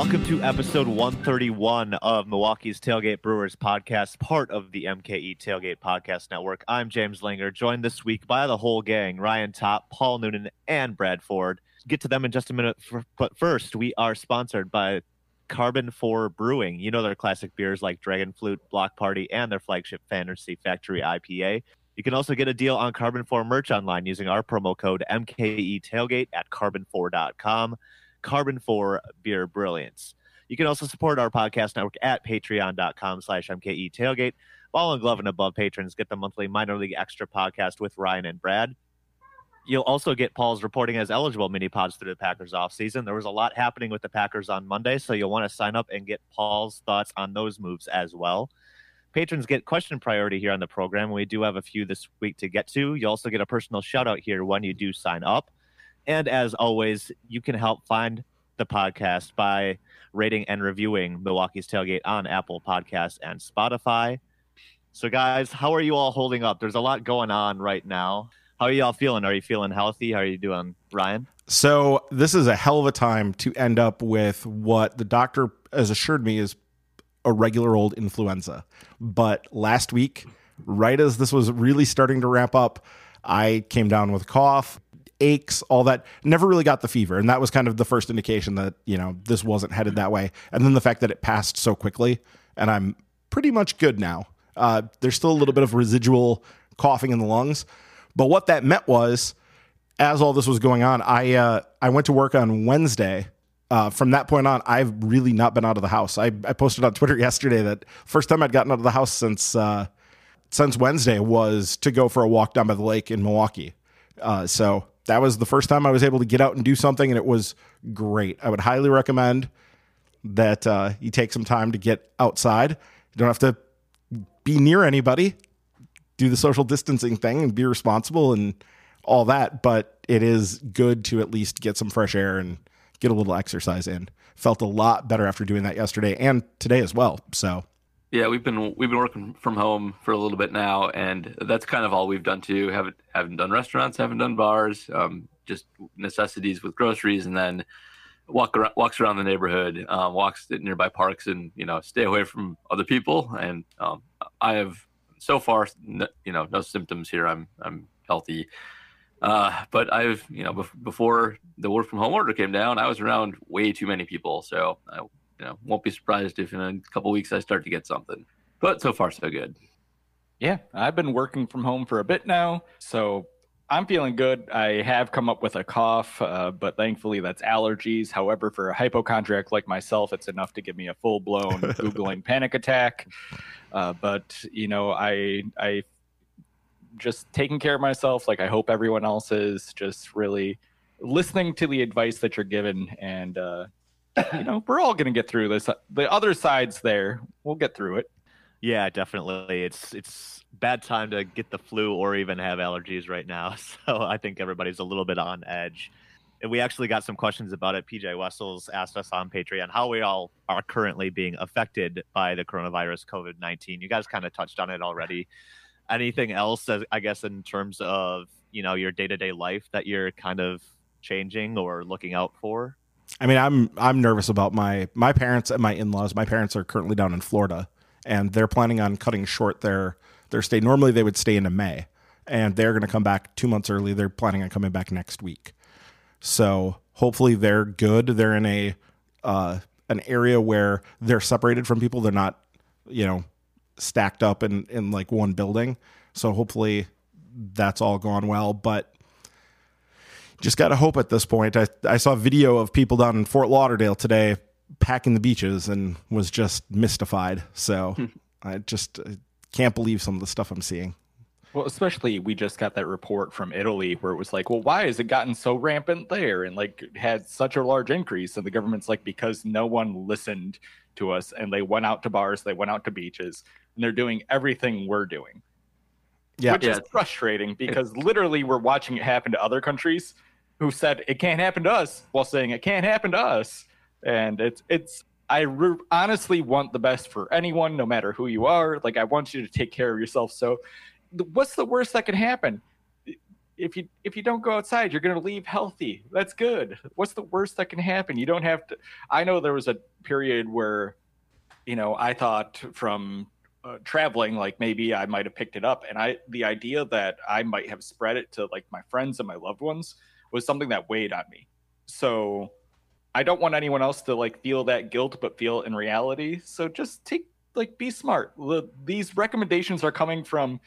Welcome to episode 131 of Milwaukee's Tailgate Brewers podcast, part of the MKE Tailgate Podcast Network. I'm James Langer, joined this week by the whole gang Ryan Top, Paul Noonan, and Brad Ford. Get to them in just a minute, but first, we are sponsored by Carbon 4 Brewing. You know their classic beers like Dragon Flute, Block Party, and their flagship Fantasy Factory IPA. You can also get a deal on Carbon 4 merch online using our promo code MKE Tailgate at carbon4.com. Carbon 4 Beer Brilliance. You can also support our podcast network at patreon.com slash MKE Tailgate. Fall and Glove and above patrons get the monthly minor league extra podcast with Ryan and Brad. You'll also get Paul's reporting as eligible mini pods through the Packers offseason. There was a lot happening with the Packers on Monday, so you'll want to sign up and get Paul's thoughts on those moves as well. Patrons get question priority here on the program. We do have a few this week to get to. You also get a personal shout out here when you do sign up. And as always, you can help find the podcast by rating and reviewing Milwaukee's Tailgate on Apple Podcasts and Spotify. So, guys, how are you all holding up? There's a lot going on right now. How are you all feeling? Are you feeling healthy? How are you doing, Ryan? So, this is a hell of a time to end up with what the doctor has assured me is a regular old influenza. But last week, right as this was really starting to ramp up, I came down with a cough, aches, all that. Never really got the fever, and that was kind of the first indication that you know this wasn't headed that way. And then the fact that it passed so quickly, and I'm pretty much good now. Uh, there's still a little bit of residual coughing in the lungs, but what that meant was, as all this was going on, I uh, I went to work on Wednesday. Uh, from that point on, I've really not been out of the house. I, I posted on Twitter yesterday that first time I'd gotten out of the house since uh, since Wednesday was to go for a walk down by the lake in Milwaukee. Uh, so that was the first time I was able to get out and do something, and it was great. I would highly recommend that uh, you take some time to get outside. You don't have to be near anybody, do the social distancing thing, and be responsible and all that. But it is good to at least get some fresh air and get a little exercise in. Felt a lot better after doing that yesterday and today as well. So yeah, we've been we've been working from home for a little bit now, and that's kind of all we've done too. Haven't haven't done restaurants, haven't done bars, um, just necessities with groceries, and then walk around, walks around the neighborhood, um, walks at nearby parks, and you know stay away from other people. And um, I have so far, you know, no symptoms here. I'm I'm healthy, uh, but I've you know before the work from home order came down, I was around way too many people, so I you know, won't be surprised if in a couple weeks I start to get something. But so far, so good. Yeah, I've been working from home for a bit now, so I'm feeling good. I have come up with a cough, uh, but thankfully that's allergies. However, for a hypochondriac like myself, it's enough to give me a full blown googling panic attack. Uh, but you know, I I just taking care of myself, like I hope everyone else is. Just really listening to the advice that you're given and uh, you know, we're all going to get through this. Uh, the other side's there. We'll get through it. Yeah, definitely. It's it's bad time to get the flu or even have allergies right now. So I think everybody's a little bit on edge. And we actually got some questions about it. PJ Wessels asked us on Patreon how we all are currently being affected by the coronavirus COVID 19. You guys kind of touched on it already. Anything else, uh, I guess, in terms of, you know, your day to day life that you're kind of changing or looking out for? I mean, I'm I'm nervous about my my parents and my in laws. My parents are currently down in Florida, and they're planning on cutting short their their stay. Normally, they would stay into May, and they're going to come back two months early. They're planning on coming back next week. So hopefully, they're good. They're in a uh, an area where they're separated from people. They're not, you know, stacked up in in like one building. So hopefully, that's all gone well. But just got to hope at this point. I, I saw a video of people down in Fort Lauderdale today packing the beaches and was just mystified. So hmm. I just I can't believe some of the stuff I'm seeing. Well, especially we just got that report from Italy where it was like, well, why has it gotten so rampant there and like had such a large increase? And the government's like, because no one listened to us and they went out to bars, they went out to beaches, and they're doing everything we're doing. Yeah. Which yeah. is frustrating because literally we're watching it happen to other countries who said it can't happen to us while saying it can't happen to us. And it's it's I re- honestly want the best for anyone, no matter who you are. Like I want you to take care of yourself. So, what's the worst that can happen? if you if you don't go outside, you're going to leave healthy. That's good. What's the worst that can happen? You don't have to. I know there was a period where, you know, I thought from uh, traveling, like maybe I might have picked it up, and I the idea that I might have spread it to like my friends and my loved ones was something that weighed on me. So I don't want anyone else to like feel that guilt, but feel it in reality. So just take like be smart. These recommendations are coming from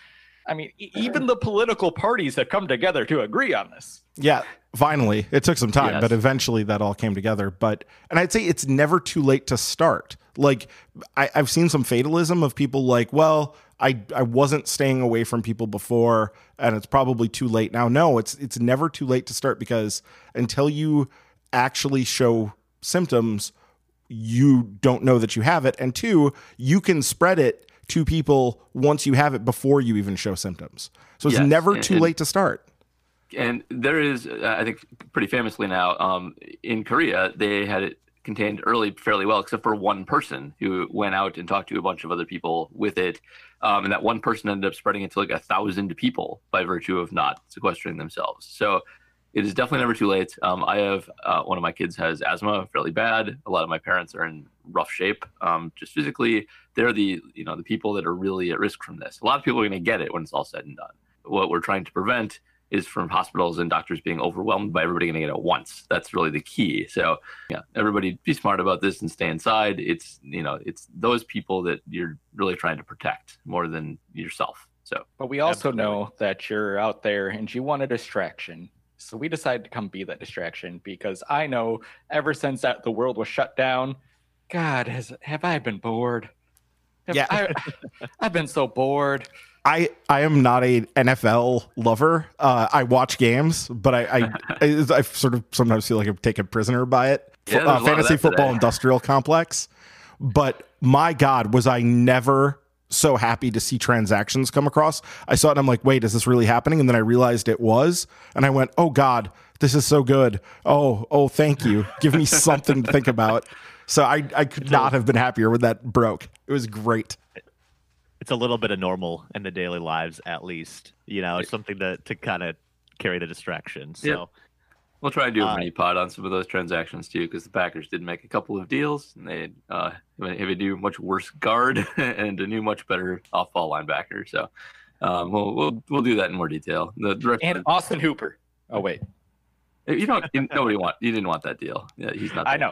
I mean, even the political parties have come together to agree on this. Yeah, finally. It took some time, Yes. but eventually that all came together. But and I'd say it's never too late to start. Like I, I've seen some fatalism of people like, well, I I wasn't staying away from people before, and it's probably too late now. No, it's it's never too late to start because until you actually show symptoms, you don't know that you have it, and two, you can spread it to people once you have it before you even show symptoms. So it's Yes, never and- too and- late to start. and there is i think pretty famously now um, in korea they had it contained early fairly well except for one person who went out and talked to a bunch of other people with it. Um, and that one person ended up spreading it to like a thousand people by virtue of not sequestering themselves. So it is definitely never too late. Um, i have uh, one of my kids has asthma fairly bad. A lot of my parents are in rough shape. Um, just physically they're the you know the people that are really at risk from this. A lot of people are going to get it when it's all said and done. What we're trying to prevent is from hospitals and doctors being overwhelmed by everybody getting it at once. That's really the key. So yeah, everybody be smart about this and stay inside. It's you know, it's those people that you're really trying to protect more than yourself. So But we also Absolutely. know that you're out there and you want a distraction. So we decided to come be that distraction because I know ever since that the world was shut down, God, has have I been bored? Have Yeah. I, I've been so bored. I I am not a NFL lover. Uh, I watch games, but I I, I I sort of sometimes feel like I'm taken prisoner by it. Yeah, uh, fantasy football today. industrial complex. But my God, was I never so happy to see transactions come across. I saw it and I'm like, wait, is this really happening? And then I realized it was, and I went, oh God, this is so good. Oh oh, thank you. Give me something to think about. So I I could not have been happier when that broke. It was great. It's a little bit of normal in the daily lives at least you know it's something to, to kind of carry the distraction so Yep. we'll try to do a Uh, mini pod on some of those transactions too, because the Packers did make a couple of deals and they uh, have a new much worse guard and a new much better off ball linebacker. So um, we'll we'll we'll do that in more detail. The, the rest And Austin Hooper. Oh wait, the- you don't you- nobody want you didn't want that deal. Yeah, he's not. I know,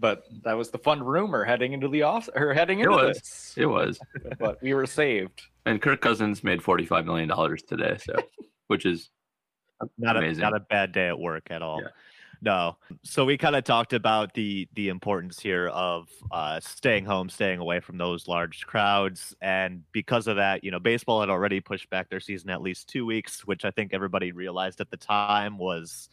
but that was the fun rumor heading into the off or heading into It was. this. It was. But we were saved. And Kirk Cousins made forty five million dollars today, so which is not a Amazing. not a bad day at work at all. Yeah. No. So we kind of talked about the the importance here of uh, staying home, staying away from those large crowds, and because of that, you know, baseball had already pushed back their season at least two weeks, which I think everybody realized at the time was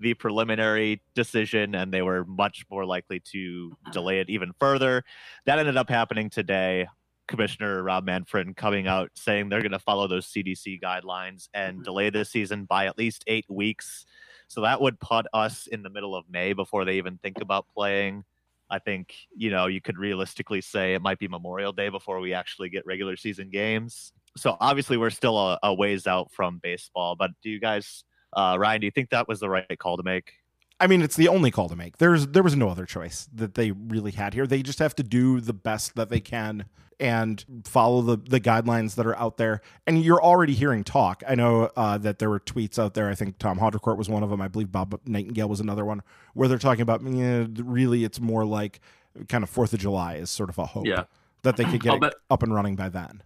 the preliminary decision, and they were much more likely to uh-huh. delay it even further. That ended up happening today. Commissioner Rob Manfred coming out saying they're going to follow those CDC guidelines and mm-hmm. delay the season by at least eight weeks. So that would put us in the middle of May before they even think about playing. I think, you know, you could realistically say it might be Memorial Day before we actually get regular season games. So obviously we're still a, a ways out from baseball, but do you guys, uh, Ryan, do you think that was the right call to make? I mean, it's the only call to make. There's there was no other choice that they really had here. They just have to do the best that they can and follow the the guidelines that are out there. And you're already hearing talk. I know uh, that there were tweets out there. I think Tom Haudricourt was one of them. I believe Bob Nightingale was another one where they're talking about. Yeah, really, it's more like kind of Fourth of July is sort of a hope Yeah. that they could get bet- up and running by then.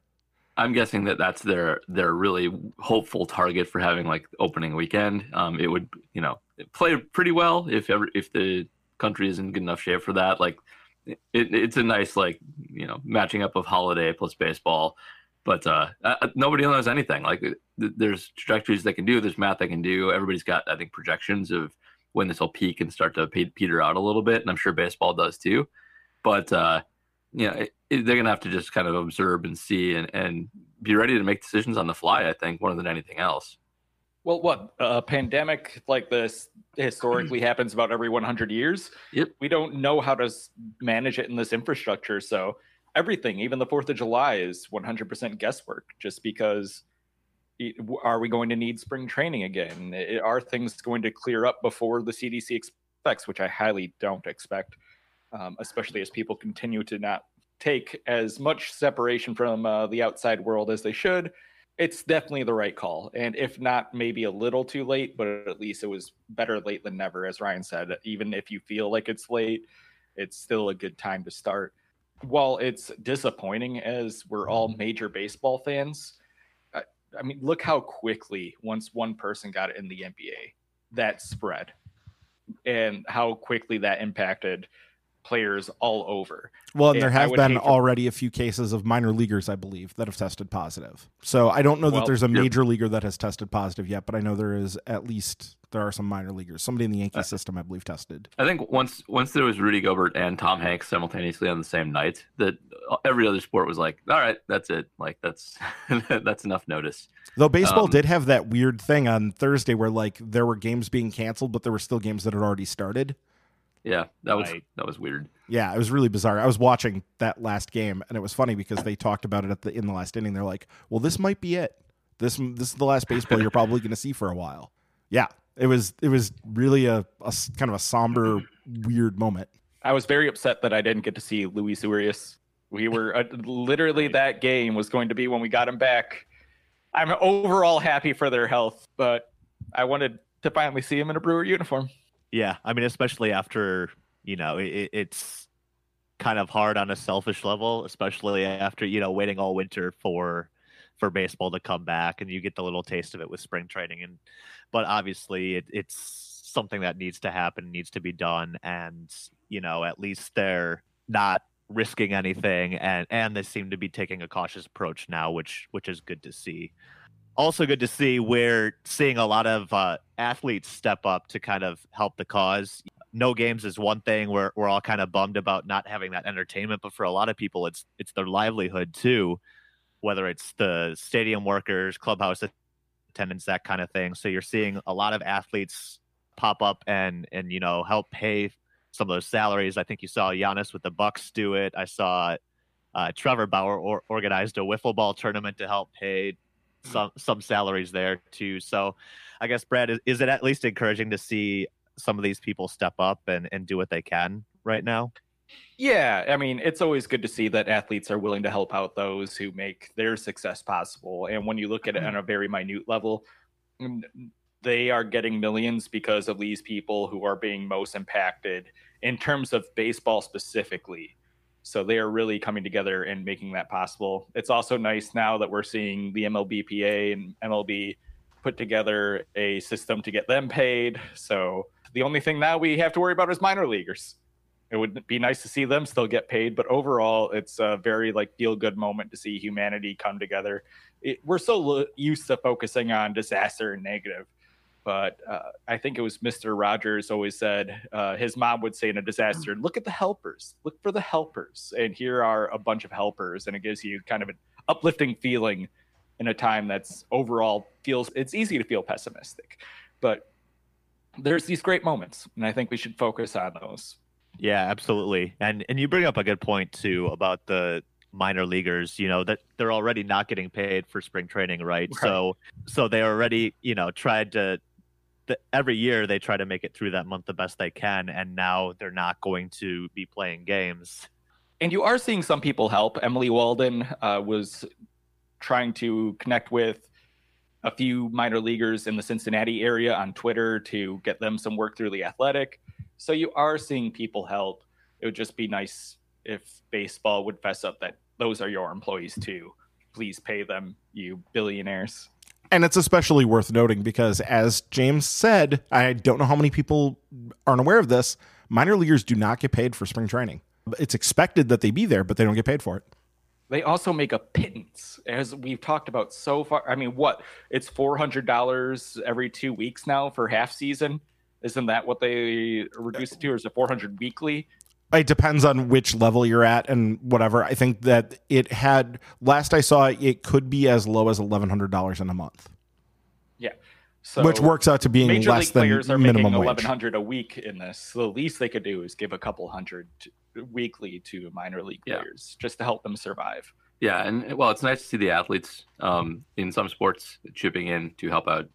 I'm guessing that that's their their really hopeful target for having like opening weekend. Um, it would you know play pretty well if ever if the country is in good enough shape for that. Like it, it's a nice like you know matching up of holiday plus baseball. But uh, uh, nobody knows anything. Like there's trajectories they can do. There's math they can do. Everybody's got I think projections of when this will peak and start to peter out a little bit, and I'm sure baseball does too. But uh, you know, it, it- they're gonna have to just kind of observe and see and, and be ready to make decisions on the fly. I think more than anything else. Well, what a pandemic like this historically happens about every 100 years. Yep. We don't know how to manage it in this infrastructure, so everything, even the Fourth of July, is 100% guesswork. Just because Are we going to need spring training again? Are things going to clear up before the CDC expects, which I highly don't expect, um, especially as people continue to not take as much separation from uh, the outside world as they should. It's definitely the right call. And if not, maybe a little too late, but at least it was better late than never, as Ryan said. Even if you feel like it's late, it's still a good time to start. While it's disappointing as we're all major baseball fans, I, I mean, look how quickly once one person got in the NBA, that spread and how quickly that impacted players all over. Well, and, and there have been already a few cases of minor leaguers, I believe, that have tested positive. So I don't know well, that there's a major leaguer that has tested positive yet, but I know there is at least there are some minor leaguers. Somebody in the Yankee uh, system, I believe, tested. I think once once there was Rudy Gobert and Tom Hanks simultaneously on the same night, that every other sport was like, all right, that's it. Like that's that's enough notice. Though baseball um, did have that weird thing on Thursday where like there were games being canceled, but there were still games that had already started. Yeah, that was right. that was weird. Yeah, it was really bizarre. I was watching that last game, and it was funny because they talked about it at the in the last inning. They're like, "Well, this might be it. This this is the last baseball you're probably going to see for a while." Yeah, it was it was really a, a kind of a somber, weird moment. I was very upset that I didn't get to see Luis Urias. We were uh, literally that game was going to be when we got him back. I'm overall happy for their health, but I wanted to finally see him in a Brewer uniform. Yeah, I mean, especially after you know it, it's kind of hard on a selfish level, especially after you know waiting all winter for for baseball to come back, and you get the little taste of it with spring training. And but obviously, it, it's something that needs to happen, needs to be done, and you know at least they're not risking anything, and and they seem to be taking a cautious approach now, which which is good to see also good to see we're seeing a lot of uh, athletes step up to kind of help the cause. No games is one thing. We're we're all kind of bummed about not having that entertainment, but for a lot of people, it's it's their livelihood too. Whether it's the stadium workers, clubhouse attendants, that kind of thing. So you're seeing a lot of athletes pop up and and you know help pay some of those salaries. I think you saw Giannis with the Bucks do it. I saw uh, Trevor Bauer or, organized a wiffle ball tournament to help pay Mm. some some salaries there too. So I guess Brad is, is it at least encouraging to see some of these people step up and, and do what they can right now? Yeah, I mean, it's always good to see that athletes are willing to help out those who make their success possible. And when you look at it mm-hmm. on a very minute level, they are getting millions because of these people who are being most impacted in terms of baseball specifically. So they are really coming together and making that possible. It's also nice now that we're seeing the MLBPA and MLB put together a system to get them paid. So the only thing now we have to worry about is minor leaguers. It would be nice to see them still get paid, but overall, it's a very like feel good moment to see humanity come together. It, we're so used to focusing on disaster and negative, but uh, I think it was Mr. Rogers always said uh, his mom would say in a disaster, "Look at the helpers. Look for the helpers." And here are a bunch of helpers, and it gives you kind of an uplifting feeling in a time that's overall feels. It's easy to feel pessimistic, but there's these great moments, and I think we should focus on those. Yeah, absolutely. And and you bring up a good point too about the minor leaguers you know that they're already not getting paid for spring training right, right. so so they already you know tried to the, every year they try to make it through that month the best they can, and now they're not going to be playing games. And you are seeing some people help. Emily Waldon uh, was trying to connect with a few minor leaguers in the Cincinnati area on Twitter to get them some work through the athletic. So you are seeing people help. It would just be nice if baseball would fess up that those are your employees too. Please pay them, you billionaires. And it's especially worth noting because, as James said, I don't know how many people aren't aware of this. Minor leaguers do not get paid for spring training. It's expected that they be there, but they don't get paid for it. They also make a pittance, as we've talked about so far. I mean, what? It's four hundred dollars every two weeks now for half season. Isn't that what they reduced it to, or is it four hundred weekly? It depends on which level you're at and whatever. I think that it had last I saw it could be as low as eleven hundred dollars in a month. Yeah. So which works out to being major less league than players are minimum making eleven hundred a week in this. So the least they could do is give a couple hundred weekly to minor league players just to help them survive. Yeah, and well, it's nice to see the athletes um, in some sports chipping in to help out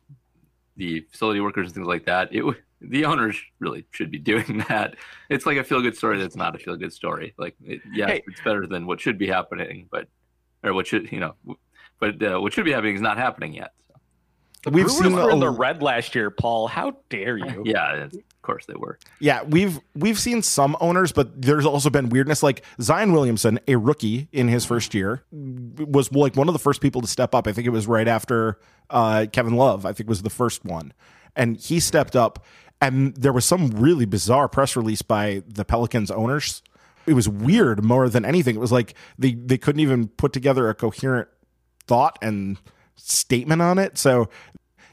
the facility workers and things like that. It the owners really should be doing that. It's like a feel good story that's not a feel good story. Like, it, yeah, hey. it's better than what should be happening, but or what should you know, but uh, what should be happening is not happening yet. The we've Brewers seen were in the red last year, Paul. How dare you? Yeah, of course they were. Yeah, we've we've seen some owners, but there's also been weirdness. Like Zion Williamson, a rookie in his first year, was like one of the first people to step up. I think it was right after uh, Kevin Love. I think was the first one, and he stepped up. And there was some really bizarre press release by the Pelicans owners. It was weird more than anything. It was like they they couldn't even put together a coherent thought and statement on it. So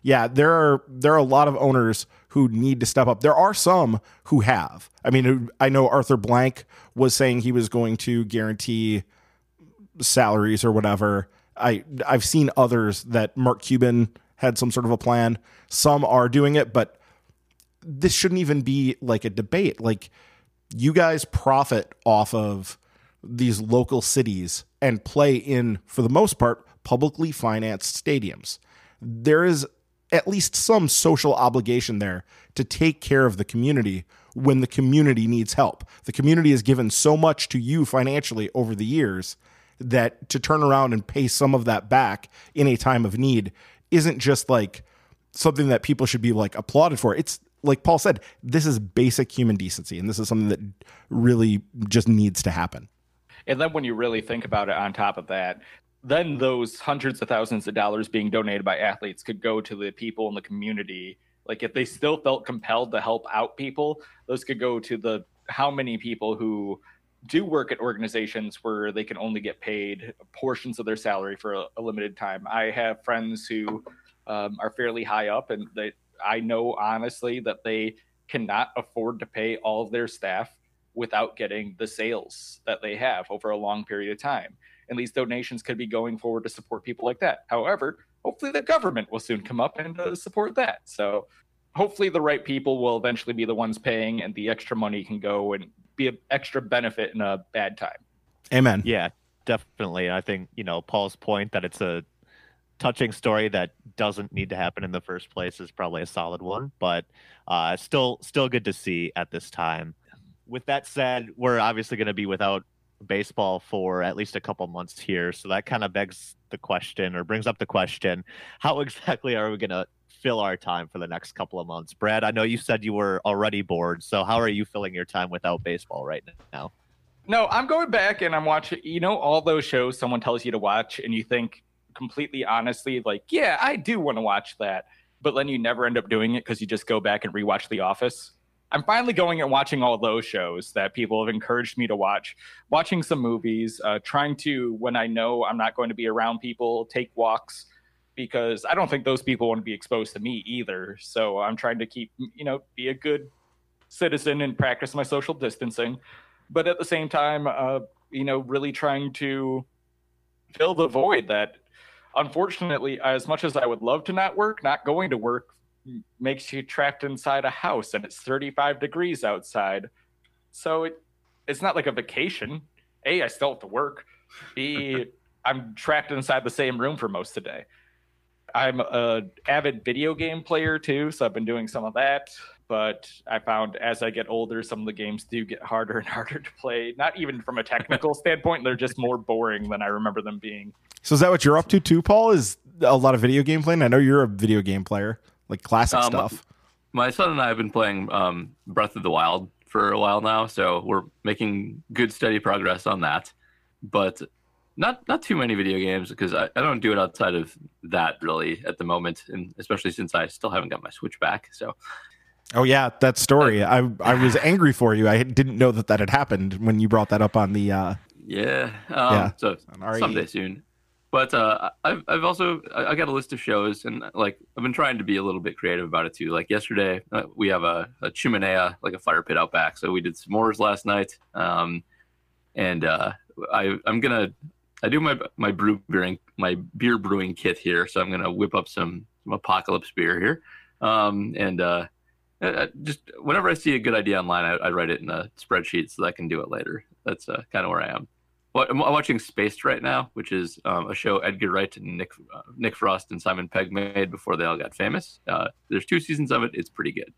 yeah, there are there are a lot of owners who need to step up. There are some who have. I mean, I know Arthur Blank was saying he was going to guarantee salaries or whatever. I I've seen others that Mark Cuban had some sort of a plan. Some are doing it, but this shouldn't even be like a debate. Like you guys profit off of these local cities and play in for the most part publicly financed stadiums. There is at least some social obligation there to take care of the community when the community needs help. The community has given so much to you financially over the years that to turn around and pay some of that back in a time of need isn't just like something that people should be like applauded for. It's like Paul said, this is basic human decency, and this is something that really just needs to happen. And then when you really think about it, on top of that, then those hundreds of thousands of dollars being donated by athletes could go to the people in the community. Like if they still felt compelled to help out people, those could go to the how many people who do work at organizations where they can only get paid portions of their salary for a, a limited time. I have friends who um, are fairly high up, and they I know honestly that they cannot afford to pay all of their staff without getting the sales that they have over a long period of time and these donations could be going forward to support people like that. However, hopefully the government will soon come up and uh, support that. So hopefully the right people will eventually be the ones paying and the extra money can go and be an extra benefit in a bad time. Amen. Yeah, definitely. I think, you know, Paul's point that it's a touching story that doesn't need to happen in the first place is probably a solid one, but uh, still still good to see at this time. With that said, we're obviously going to be without baseball for at least a couple months here. So that kind of begs the question or brings up the question how exactly are we going to fill our time for the next couple of months? Brad, I know you said you were already bored. So how are you filling your time without baseball right now? No, I'm going back and I'm watching, you know, all those shows someone tells you to watch and you think completely honestly, like, yeah, I do want to watch that. But then you never end up doing it because you just go back and rewatch The Office. I'm finally going and watching all those shows that people have encouraged me to watch, watching some movies, uh, trying to, when I know I'm not going to be around people, take walks because I don't think those people want to be exposed to me either. So I'm trying to keep, you know, be a good citizen and practice my social distancing. But at the same time, uh, you know, really trying to fill the void that unfortunately, as much as I would love to not work, not going to work makes you trapped inside a house and it's 35 degrees outside. So it, it's not like a vacation. A, I still have to work. B, I'm trapped inside the same room for most of the day. I'm a avid video game player too, so I've been doing some of that. But I found as I get older, some of the games do get harder and harder to play. Not even from a technical standpoint; they're just more boring than I remember them being. So is that what you're up to too, Paul? Is a lot of video game playing? I know you're a video game player like classic um, stuff. My son and I have been playing um, Breath of the Wild for a while now, so we're making good, steady progress on that. But not not too many video games because I, I don't do it outside of that really at the moment, and especially since I still haven't got my Switch back. So. Oh yeah, that story. I I was angry for you. I didn't know that that had happened when you brought that up on the. Uh, yeah. Um, yeah. So someday soon. But uh, I've I've also I got a list of shows and like I've been trying to be a little bit creative about it too. Like yesterday, uh, we have a, a chimenea, like a fire pit out back. So we did s'mores last night, um, and uh, I I'm gonna I do my my brew brewing my beer brewing kit here. So I'm gonna whip up some some apocalypse beer here, um, and uh, uh just whenever I see a good idea online, I, I, write it in a spreadsheet so that I can do it later. That's uh, kind of where I am. Well, I'm watching Spaced right now, which is um, a show Edgar Wright and Nick uh, Nick Frost and Simon Pegg made before they all got famous. Uh, there's two seasons of it. It's pretty good.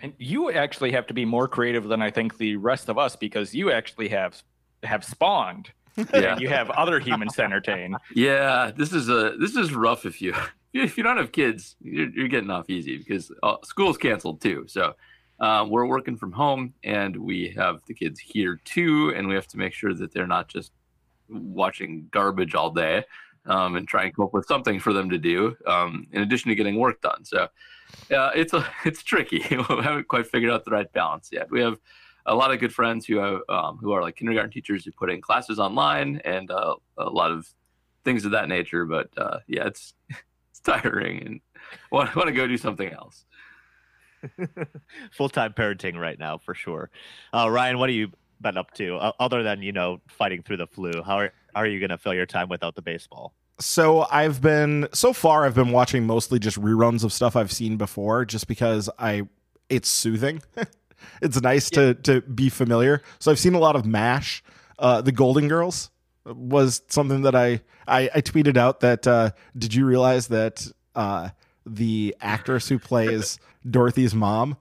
And you actually have to be more creative than I think the rest of us because you actually have have spawned. Yeah. and you have other humans to entertain. Yeah, this is a this is rough if you if you don't have kids, you're, you're getting off easy because uh, school's canceled too. So uh, we're working from home and we have the kids here too, and we have to make sure that they're not just watching garbage all day um, and try and come up with something for them to do um, in addition to getting work done. So uh, it's a it's tricky. we haven't quite figured out the right balance yet. We have a lot of good friends who have um, who are like kindergarten teachers who put in classes online and uh, a lot of things of that nature. But uh, yeah, it's it's tiring and want, want to go do something else. Full time parenting right now for sure. Uh, Ryan, what have you been up to uh, other than you know fighting through the flu? How are how are you going to fill your time without the baseball? So I've been so far I've been watching mostly just reruns of stuff I've seen before just because I it's soothing. it's nice to to be familiar. So I've seen a lot of MASH. Uh the Golden Girls was something that I I, I tweeted out that uh did you realize that uh the actress who plays Dorothy's mom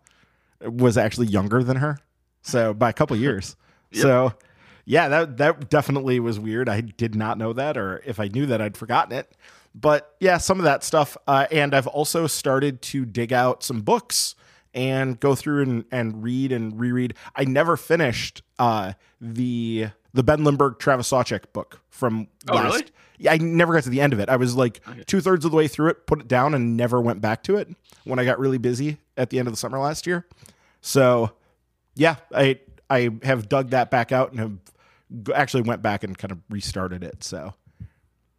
was actually younger than her? So by a couple years. Yep. So yeah, that that definitely was weird. I did not know that, or if I knew that, I'd forgotten it. But yeah, some of that stuff. Uh, and I've also started to dig out some books and go through and, and read and reread. I never finished uh, the the Ben Lindbergh Travis Sawchik book from Oh, last. really? Yeah, I never got to the end of it. I was like Okay. two thirds of the way through it, put it down, and never went back to it when I got really busy at the end of the summer last year. So yeah, I I have dug that back out and have actually went back and kind of restarted it. So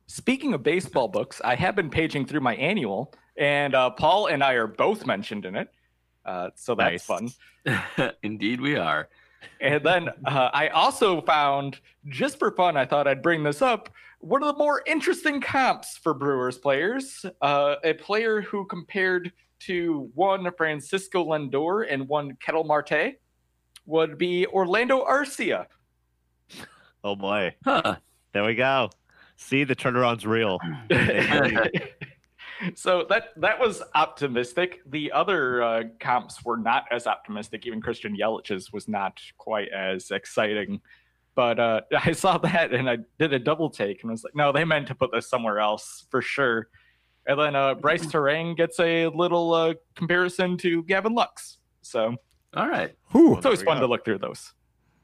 Speaking of baseball books, I have been paging through my annual, and uh, Paul and I are both mentioned in it. Uh, so that's Nice. fun. Indeed, we are. And then uh, I also found, just for fun, I thought I'd bring this up. One of the more interesting comps for Brewers players, uh, a player who compared to one Francisco Lindor and one Ketel Marte, would be Orlando Arcia. Oh boy, Huh. there we go. See, the turnaround's real. so that that was optimistic. The other uh, comps were not as optimistic. Even Christian Yelich's was not quite as exciting. But uh, I saw that and I did a double take and was like, no, they meant to put this somewhere else for sure. And then uh, Brice Turang gets a little uh, comparison to Gavin Lux. So All right. whew, it's always fun go. to look through those.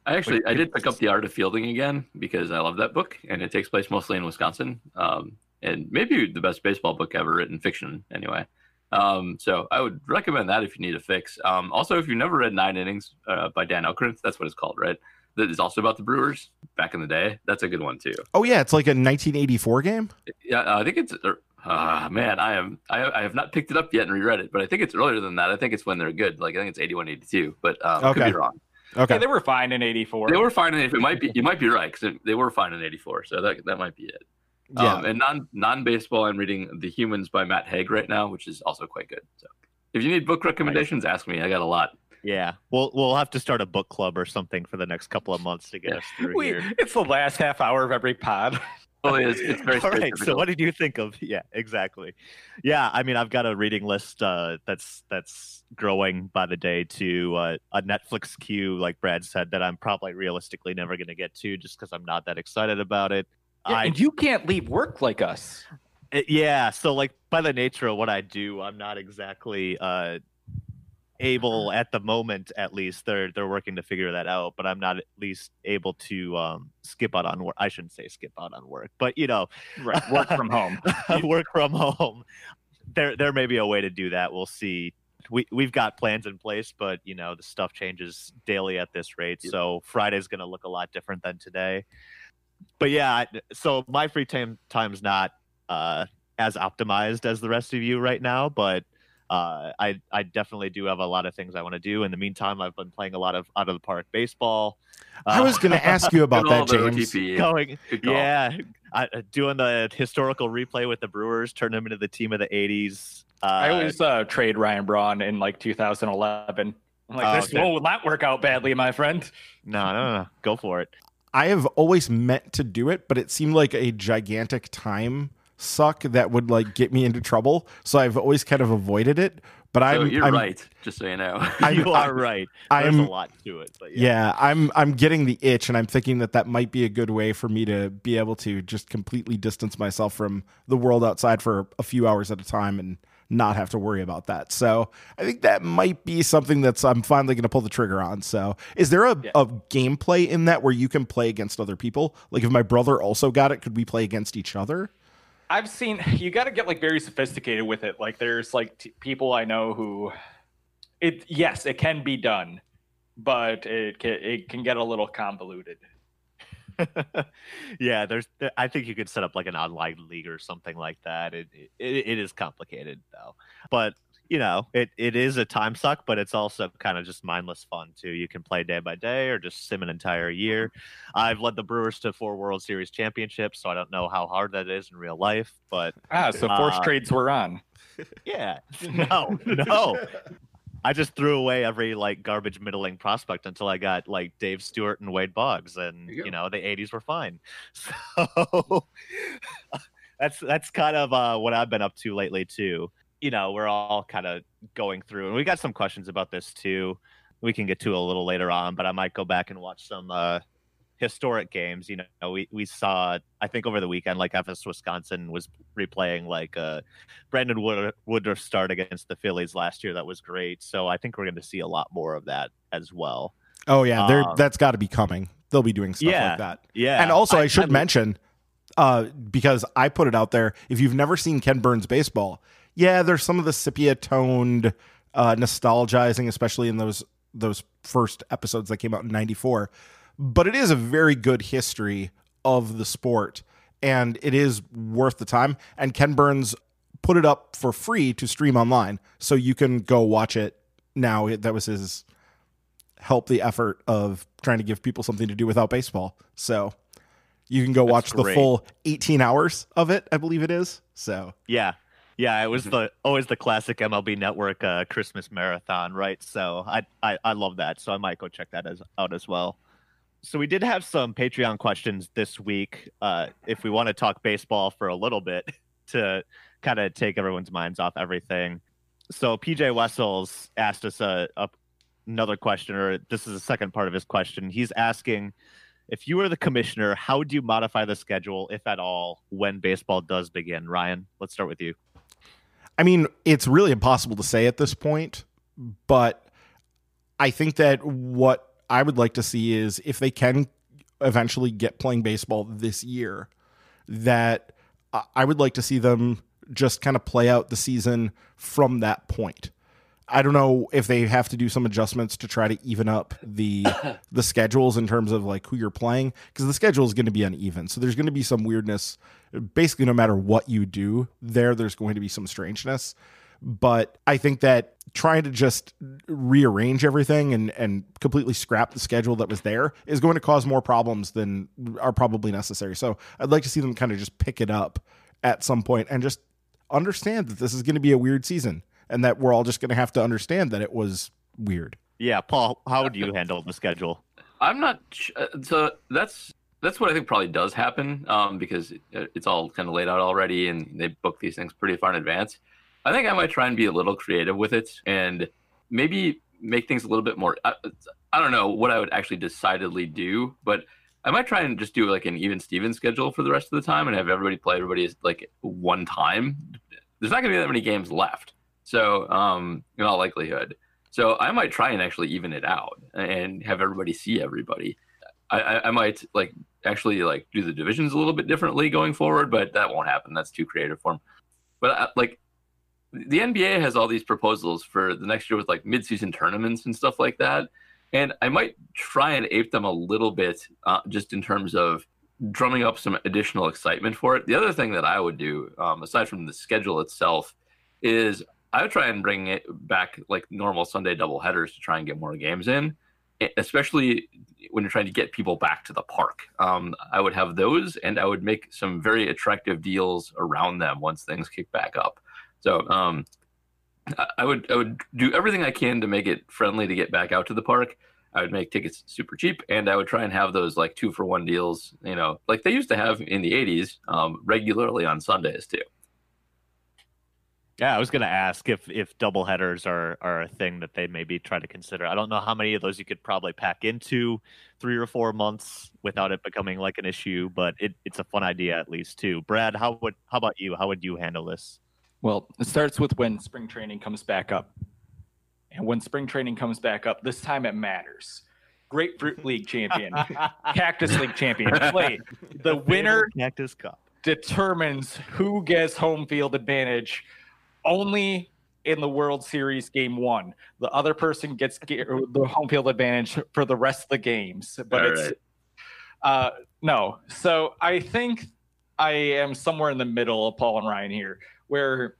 I actually Like, I did pick up the art of fielding again because I love that book and it takes place mostly in Wisconsin. Um, and maybe the best baseball book ever written fiction anyway. Um, so I would recommend that if you need a fix. Um, also, if you've never read Nine Innings uh, by Dan Okrent, that's what it's called, right? That is also about the Brewers back in the day. That's a good one too. oh yeah, it's like a 1984 game. Yeah, I think it's. Uh, man, I am. I, I have not picked it up yet and reread it, but I think it's earlier than that. I think it's when they're good. Like I think it's 81, 82, but um, could be wrong. Okay, Yeah, they were fine in '84. They were fine in it might be you might be right because they were fine in '84, so that that might be it. Yeah. Um, and non non baseball, I'm reading The Humans by Matt Haig right now, which is also quite good. So if you need book recommendations, ask me. I got a lot. Yeah, we'll we'll have to start a book club or something for the next couple of months to get us through We, here. it's the last half hour of every pod. Well, it's, it's very All right. So, what did you think of? Yeah, exactly. Yeah, I mean, I've got a reading list uh, that's that's growing by the day to uh, a Netflix queue, like Brad said, that I'm probably realistically never going to get to, just because I'm not that excited about it. Yeah, I and you can't leave work like us. it- yeah, so like by the nature of what I do, I'm not exactly uh, able at the moment. At least they're they're working to figure that out, but I'm not at least able to um, skip out on work. I shouldn't say skip out on work, but you know, Right, work from home. work from home. There, there may be a way to do that. We'll see. We we've got plans in place, but you know the stuff changes daily at this rate. So Friday's going to look a lot different than today. But yeah, so my free time time's not uh, as optimized as the rest of you right now, but uh, I I definitely do have a lot of things I want to do. In the meantime, I've been playing a lot of out of the park baseball. I Uh, was going to ask you about that, James. Going yeah, I, uh, doing the historical replay with the Brewers, turn them into the team of the '80s. Uh, I always uh, trade Ryan Braun in like 2011. I'm like, Oh, this okay. will not work out badly, my friend. no, no, no, go for it. I have always meant to do it, but it seemed like a gigantic time suck that would like get me into trouble. So I've always kind of avoided it. But So I'm you're I'm, right, just so you know. I'm- you are right. There's I'm- a lot to it, but yeah. Yeah, I'm I'm getting the itch, and I'm thinking that that might be a good way for me to be able to just completely distance myself from the world outside for a few hours at a time and not have to worry about that. So I think that might be something that's I'm finally going to pull the trigger on. So is there a, Yeah. a gameplay in that where you can play against other people? Like if my brother also got it, could we play against each other? I've seen you got to get like very sophisticated with it. Like there's like t- people I know who it yes, it can be done, but it can, it can get a little convoluted. yeah, there's. I think you could set up like an online league or something like that. It it, it is complicated though, but you know, it, it is a time suck, but it's also kind of just mindless fun too. You can play day by day or just sim an entire year. I've led the Brewers to four World Series championships, so I don't know how hard that is in real life, but Ah, so force Uh, trades were on. yeah, no, no. I just threw away every like garbage middling prospect until I got like Dave Stewart and Wade Boggs, and you you, know the '80s were fine. So that's that's kind of uh, what I've been up to lately too. You know, we're all kind of going through, and we got some questions about this too. We can get to a little later on, but I might go back and watch some uh, historic games. You know, we we saw I think over the weekend, like FS Wisconsin was replaying like uh, Brandon Wood- Woodruff start against the Phillies last year. That was great. So I think we're going to see a lot more of that as well. Oh yeah, there Um, that's got to be coming. They'll be doing stuff yeah, like that. Yeah, and also, I, should I- mention, uh, because I put it out there, if you've never seen Ken Burns baseball, yeah, there's some of the sepia toned uh, nostalgizing, especially in those those first episodes that came out in '94. But it is a very good history of the sport, and it is worth the time. And Ken Burns put it up for free to stream online, so you can go watch it now. That was his help the effort of trying to give people something to do without baseball. So you can go That's watch the full 18 hours of it, I believe it is. So Yeah. Yeah, it was the always the classic MLB Network uh, Christmas marathon, right? So I, I I love that. So I might go check that as, out as well. So we did have some Patreon questions this week. Uh, if we want to talk baseball for a little bit to kind of take everyone's minds off everything. So PJ Wessels asked us a, a another question, or this is the second part of his question. He's asking if you were the commissioner, how would you modify the schedule, if at all, when baseball does begin? Ryan, let's start with you. I mean, it's really impossible to say at this point, but I think that what I would like to see is if they can eventually get playing baseball this year, that I- would like to see them just kind of play out the season from that point. I don't know if they have to do some adjustments to try to even up the the schedules in terms of like who you're playing because the schedule is going to be uneven. So there's going to be some weirdness. Basically, no matter what you do there, there's going to be some strangeness. But I think that trying to just rearrange everything and and completely scrap the schedule that was there is going to cause more problems than are probably necessary. So I'd like to see them kind of just pick it up at some point and just understand that this is going to be a weird season and that we're all just going to have to understand that it was weird. Yeah, Paul, how would you handle the schedule? I'm not. sh- uh, So that's that's what I think probably does happen um, because it, it's all kind of laid out already, and they book these things pretty far in advance. I think I might try and be a little creative with it, and maybe make things a little bit more. I, I don't know what I would actually decidedly do, but I might try and just do like an even Steven schedule for the rest of the time, and have everybody play everybody as like one time. There's not going to be that many games left, so um, in all likelihood. So I might try and actually even it out and have everybody see everybody. I, I, I might like actually like do the divisions a little bit differently going forward, but that won't happen. That's too creative for 'em. But uh, like the NBA has all these proposals for the next year with like mid-season tournaments and stuff like that, and I might try and ape them a little bit, uh, just in terms of drumming up some additional excitement for it. The other thing that I would do, um, aside from the schedule itself, is I would try and bring it back like normal Sunday double headers to try and get more games in, especially when you're trying to get people back to the park. Um, I would have those, and I would make some very attractive deals around them once things kick back up. So um, I- would I would do everything I can to make it friendly to get back out to the park. I would make tickets super cheap, and I would try and have those like two for one deals, you know, like they used to have in the '80s, um, regularly on Sundays too. Yeah, I was going to ask if if double headers are are a thing that they maybe try to consider. I don't know how many of those you could probably pack into three or four months without it becoming like an issue, but it, it's a fun idea at least too. Brad, how would how about you? How would you handle this? Well, it starts with when spring training comes back up. And when spring training comes back up, this time it matters. Grapefruit League champion, Cactus League champion, play. The winner Cactus Cup determines who gets home field advantage only in the World Series game one. The other person gets the home field advantage for the rest of the games. But All it's right. uh, no. So I think I am somewhere in the middle of Paul and Ryan here, where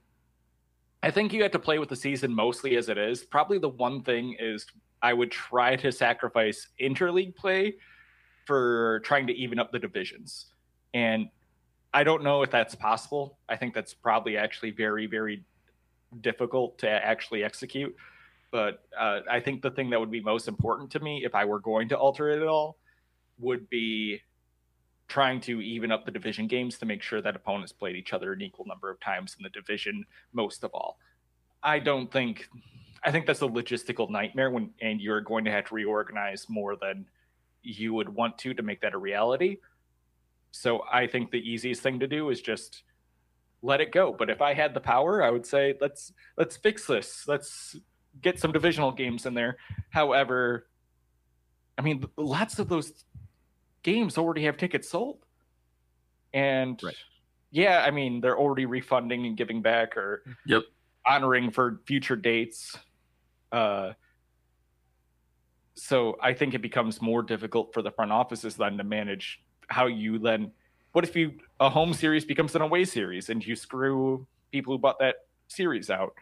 I think you have to play with the season mostly as it is. Probably the one thing is I would try to sacrifice interleague play for trying to even up the divisions. And I don't know if that's possible. I think that's probably actually very, very difficult to actually execute. But uh, I think the thing that would be most important to me if I were going to alter it at all would be trying to even up the division games to make sure that opponents played each other an equal number of times in the division most of all. I don't think I think that's a logistical nightmare when and you're going to have to reorganize more than you would want to to make that a reality. So I think the easiest thing to do is just let it go. But if I had the power, I would say let's let's fix this. Let's get some divisional games in there. However, I mean lots of those games already have tickets sold. And Right. yeah, I mean they're already refunding and giving back or Yep. honoring for future dates. Uh, so I think it becomes more difficult for the front offices then to manage how you then. What if you a home series becomes an away series and you screw people who bought that series out?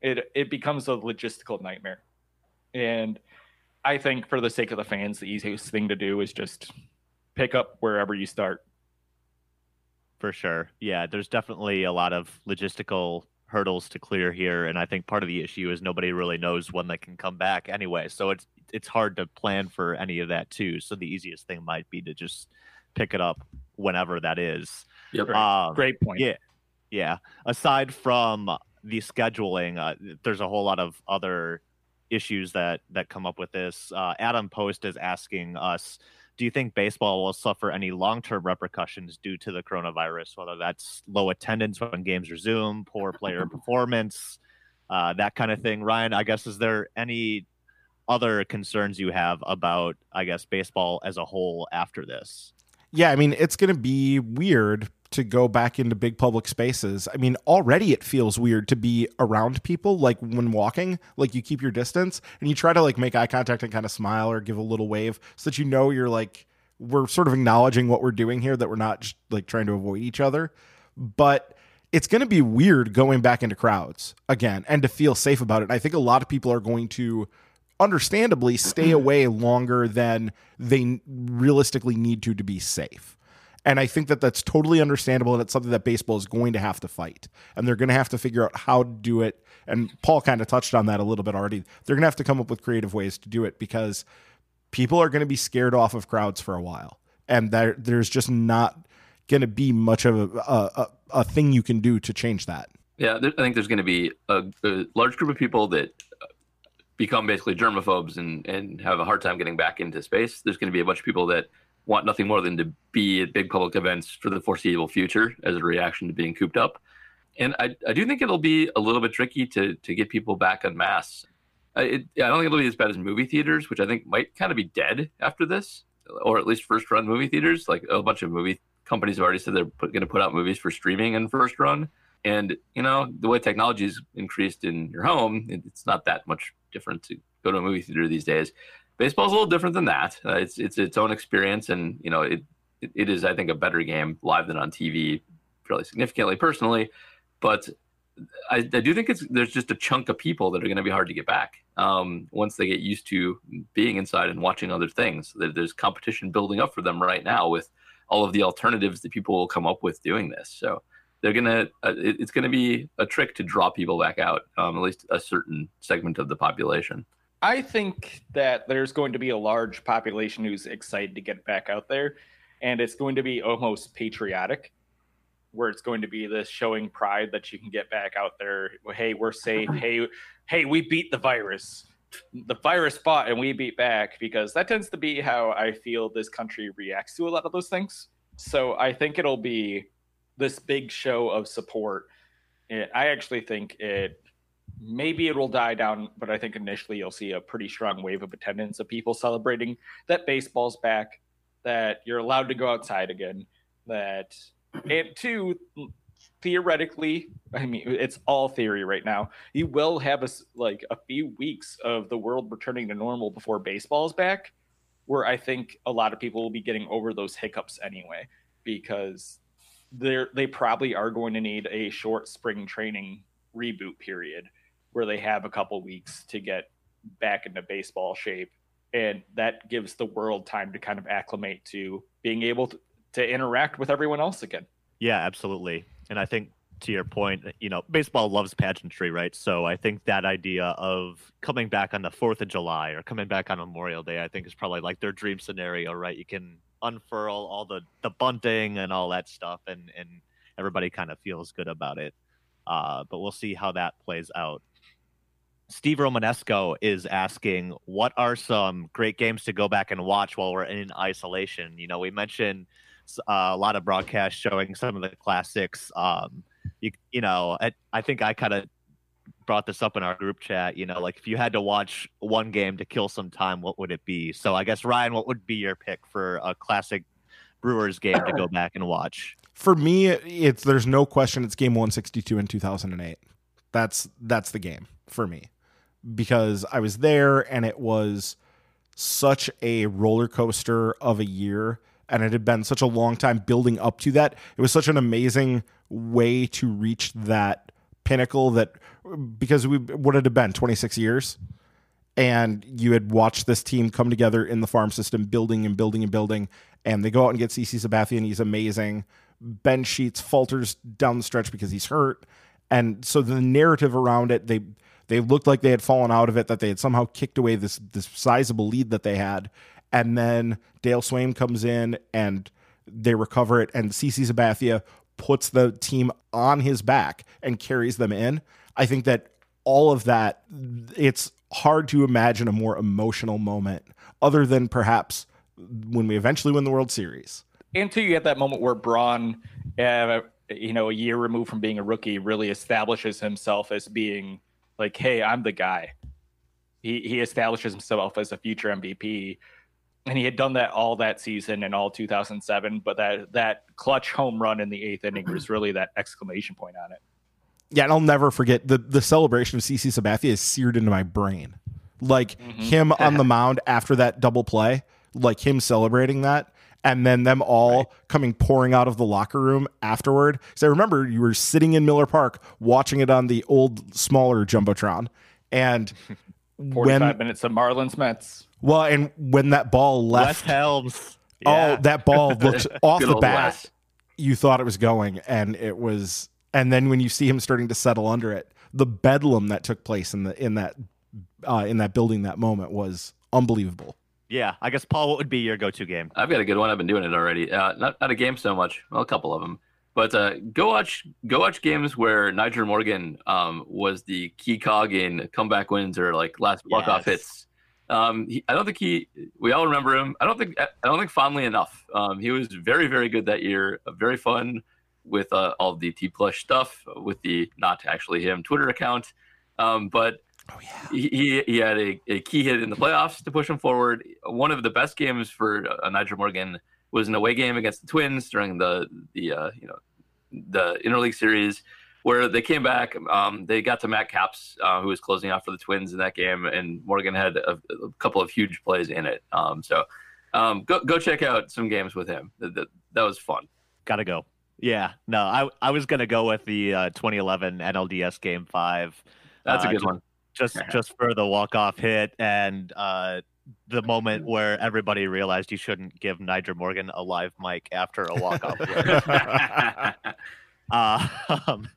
It it becomes a logistical nightmare, and I think for the sake of the fans, the easiest thing to do is just pick up wherever you start. For sure. Yeah, there's definitely a lot of logistical hurdles to clear here and I think part of the issue is nobody really knows when they can come back anyway. So it's it's hard to plan for any of that too. So the easiest thing might be to just pick it up whenever that is. Yep. Um, Great point. yeah. Yeah. Aside from the scheduling, uh, there's a whole lot of other issues that that come up with this. Uh, Adam Post is asking us, do you think baseball will suffer any long-term repercussions due to the coronavirus? Whether that's low attendance when games resume, poor player performance, uh, that kind of thing. Ryan, I guess is there any other concerns you have about, I guess, baseball as a whole after this? Yeah, I mean, it's going to be weird to go back into big public spaces. I mean, already it feels weird to be around people like when walking, like you keep your distance and you try to like make eye contact and kind of smile or give a little wave so that you know you're like we're sort of acknowledging what we're doing here that we're not just like trying to avoid each other. But it's going to be weird going back into crowds again and to feel safe about it. I think a lot of people are going to understandably stay away longer than they realistically need to to be safe. And I think that that's totally understandable, and it's something that baseball is going to have to fight. And they're going to have to figure out how to do it. And Paul kind of touched on that a little bit already. They're going to have to come up with creative ways to do it because people are going to be scared off of crowds for a while, and there, there's just not going to be much of a, a, a, thing you can do to change that. Yeah, there, I think there's going to be a, a large group of people that uh, become basically germaphobes and, and have a hard time getting back into space. There's going to be a bunch of people that want nothing more than to be at big public events for the foreseeable future as a reaction to being cooped up. And I, I do think it'll be a little bit tricky to to get people back en masse. I, it, I don't think it'll be as bad as movie theaters, which I think might kind of be dead after this, or at least first run movie theaters. Like a bunch of movie companies have already said they're going to put out movies for streaming in first run. And you know the way technology's increased in your home, it, it's not that much different to go to a movie theater these days. Baseball's a little different than that. Uh, it's it's its own experience, and you know it, it it is I think a better game live than on TV, fairly significantly personally. But I, I do think it's there's just a chunk of people that are going to be hard to get back um, once they get used to being inside and watching other things. There, there's competition building up for them right now with all of the alternatives that people will come up with doing this. So they're gonna uh, it, it's gonna be a trick to draw people back out, um, at least a certain segment of the population. I think that there's going to be a large population who's excited to get back out there, and it's going to be almost patriotic, where it's going to be this showing pride that you can get back out there. Hey, we're safe. hey, hey, we beat the virus. The virus fought and we beat back because that tends to be how I feel this country reacts to a lot of those things. So I think it'll be this big show of support. I actually think it maybe it will die down, but I think initially you'll see a pretty strong wave of attendance of people celebrating that baseball's back, that you're allowed to go outside again, that and two, theoretically, I mean it's all theory right now. You will have a like a few weeks of the world returning to normal before baseball's back, where I think a lot of people will be getting over those hiccups anyway because they they probably are going to need a short spring training reboot period where they have a couple weeks to get back into baseball shape. And that gives the world time to kind of acclimate to being able to, to interact with everyone else again. Yeah absolutely. And i think to your point you know baseball loves pageantry right? So i think that idea of coming back on the 4th of july or coming back on memorial day i think is probably like their dream scenario right? You can unfurl all the the bunting and all that stuff and and everybody kind of feels good about it uh, but we'll see how that plays out Steve Romanesco is asking, what are some great games to go back and watch while we're in isolation? You know, we mentioned uh, a lot of broadcasts showing some of the classics. Um, you, you know, I, I think I kind of brought this up in our group chat. You know, like if you had to watch one game to kill some time, what would it be? So I guess Ryan, what would be your pick for a classic Brewers game to go back and watch? For me, it's there's no question it's game 162 in 2008. That's that's the game for me because I was there and it was such a roller coaster of a year and it had been such a long time building up to that. It was such an amazing way to reach that pinnacle that because we what had been 26 years and you had watched this team come together in the farm system building and building and building and they go out and get CC Sabathia and he's amazing. Ben Sheets falters down the stretch because he's hurt. And so the narrative around it, they they looked like they had fallen out of it, that they had somehow kicked away this this sizable lead that they had. And then Dale Sveum comes in and they recover it, and CC Sabathia puts the team on his back and carries them in. I think that all of that, it's hard to imagine a more emotional moment other than perhaps when we eventually win the World Series. Until you get that moment where Braun, uh, you know, a year removed from being a rookie, really establishes himself as being like, hey, I'm the guy. He he establishes himself as a future MVP, and he had done that all that season and all 2007. But that that clutch home run in the eighth inning was really that exclamation point on it. Yeah, and I'll never forget the the celebration of CC Sabathia is seared into my brain. Like mm-hmm. him on the mound after that double play, like him celebrating that and then them all right. coming pouring out of the locker room afterward. So I remember you were sitting in Miller Park watching it on the old smaller jumbotron, and forty-five when, minutes of Marlins Mets. Well, and when that ball left, Wes Helms. Oh, yeah. Oh, that ball looked off the bat. Wes. You thought it was going, and it was. And then when you see him starting to settle under it, the bedlam that took place in the in that uh, in that building that moment was unbelievable. Yeah, I guess Paul, what would be your go-to game? I've got a good one. I've been doing it already. Uh, not not a game so much. Well, a couple of them. But uh, go watch go watch games where Nyjer Morgan um, was the key cog in comeback wins or like last walk off yes. hits. Um, he, I don't think he. We all remember him. I don't think. I don't think fondly enough. Um, he was very very good that year. Very fun with uh, all the T. Plush stuff with the not actually him Twitter account. Um, but Oh yeah. He he had a, a key hit in the playoffs to push him forward. One of the best games for uh, Nyjer Morgan was an away game against the Twins during the the uh, you know the interleague series where they came back. Um, they got to Matt Capps, uh, who was closing out for the Twins in that game, and Morgan had a, a couple of huge plays in it. Um, so um, go go check out some games with him. That, that, that was fun. Gotta go. Yeah, no, I I was gonna go with the uh, 2011 NLDS Game Five. That's a uh, good one just just for the walk off hit and uh, the moment where everybody realized you shouldn't give Nyjer Morgan a live mic after a walk off. uh, um,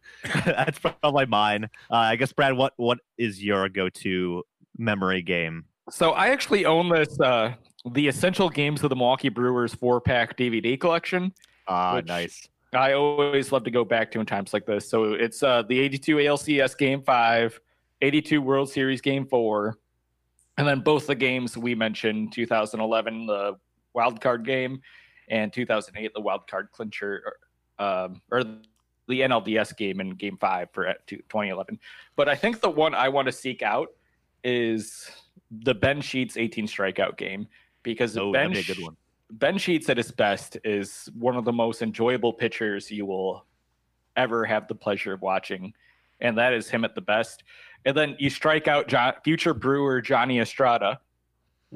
that's probably mine. Uh, I guess Brad, what what is your go to memory game. So I actually own this uh the Essential Games of the Milwaukee Brewers four pack DVD collection. Ah, Which- nice. I always love to go back to in times like this. So it's uh, the 82 ALCS Game 5, 82 World Series Game 4, and then both the games we mentioned 2011, the wild card game, and 2008, the wild card clincher, um, or the NLDS game in Game 5 for uh, 2011. But I think the one I want to seek out is the Ben Sheets 18 strikeout game because Oh, Ben be good one. Ben Sheets at his best is one of the most enjoyable pitchers you will ever have the pleasure of watching, and that is him at the best. And then you strike out John, future Brewer Johnny Estrada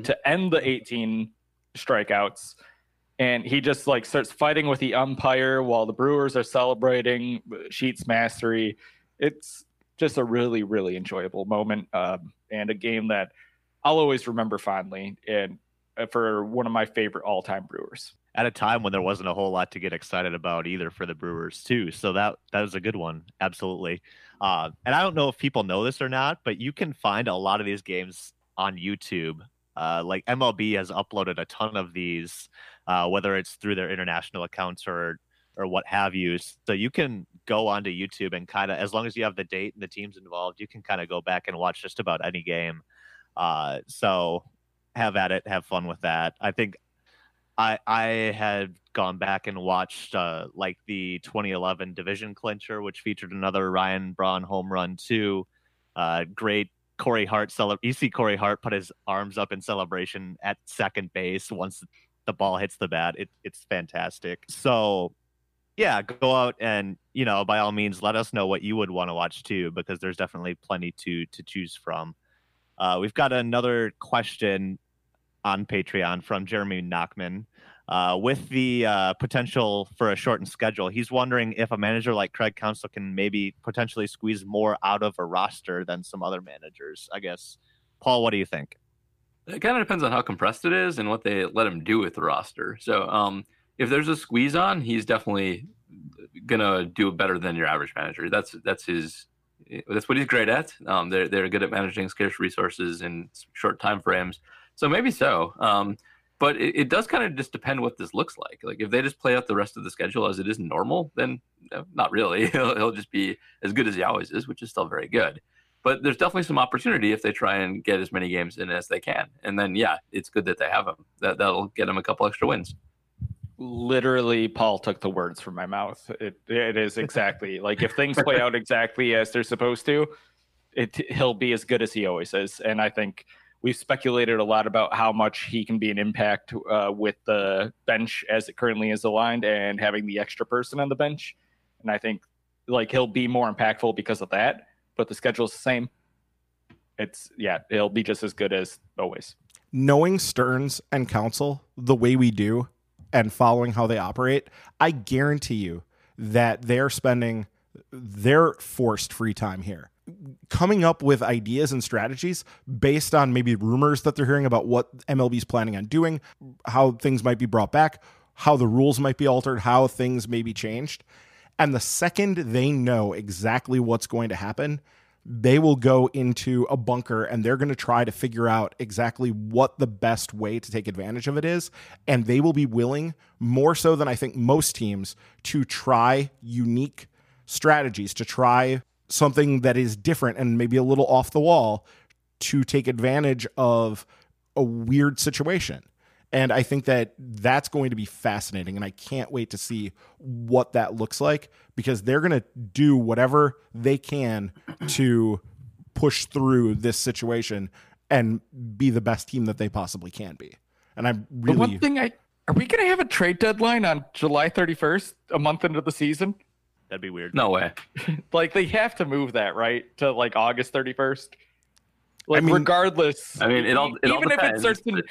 to end the 18 strikeouts, and he just like starts fighting with the umpire while the Brewers are celebrating Sheets mastery. It's just a really really enjoyable moment um, and a game that I'll always remember fondly. And uh, for one of my favorite all-time Brewers. At a time when there wasn't a whole lot to get excited about either for the Brewers too, so that that was a good one, absolutely. Uh, and I don't know if people know this or not, but you can find a lot of these games on YouTube. Uh, like MLB has uploaded a ton of these, uh, whether it's through their international accounts or or what have you. So you can go onto YouTube and kind of, as long as you have the date and the teams involved, you can kind of go back and watch just about any game. Uh, so have at it, have fun with that. I think I I had gone back and watched uh, like the 2011 division clincher, which featured another Ryan Braun home run too. Uh, great Corey Hart You see Corey Hart put his arms up in celebration at second base once the ball hits the bat. It, it's fantastic. So yeah, go out and you know by all means let us know what you would want to watch too, because there's definitely plenty to to choose from. Uh, we've got another question on Patreon from Jeremy Nachman. Uh, with the uh, potential for a shortened schedule, he's wondering if a manager like Craig Counsell can maybe potentially squeeze more out of a roster than some other managers. I guess, Paul, what do you think? It kind of depends on how compressed it is and what they let him do with the roster. So, um, if there's a squeeze on, he's definitely gonna do better than your average manager. That's that's his. That's what he's great at. Um, they're they're good at managing scarce resources in short time frames. So maybe so. Um, but it, it does kind of just depend what this looks like. Like if they just play out the rest of the schedule as it is normal, then no, not really. He'll, he'll just be as good as he always is, which is still very good. But there's definitely some opportunity if they try and get as many games in as they can. And then yeah, it's good that they have him. That that'll get them a couple extra wins. Literally, Paul took the words from my mouth. It it is exactly like if things play out exactly as they're supposed to, it he'll be as good as he always is. And I think we've speculated a lot about how much he can be an impact uh, with the bench as it currently is aligned and having the extra person on the bench. And I think like he'll be more impactful because of that. But the schedule's the same. It's yeah, he'll be just as good as always. knowing Stearns and Counsell the way we do and following how they operate, I guarantee you that they're spending their forced free time here coming up with ideas and strategies based on maybe rumors that they're hearing about what MLB's planning on doing, how things might be brought back, how the rules might be altered, how things may be changed. And the second they know exactly what's going to happen, they will go into a bunker and they're going to try to figure out exactly what the best way to take advantage of it is. And they will be willing, more so than I think most teams, to try unique strategies, to try something that is different and maybe a little off the wall to take advantage of a weird situation. And I think that that's going to be fascinating. And I can't wait to see what that looks like because they're going to do whatever they can to push through this situation and be the best team that they possibly can be. And I'm The one really, thing I are we going to have a trade deadline on July 31st, a month into the season? That'd be weird. No way. Like they have to move that right to like August 31st. Like mean- regardless, I mean, it all- it all even if it starts in, but-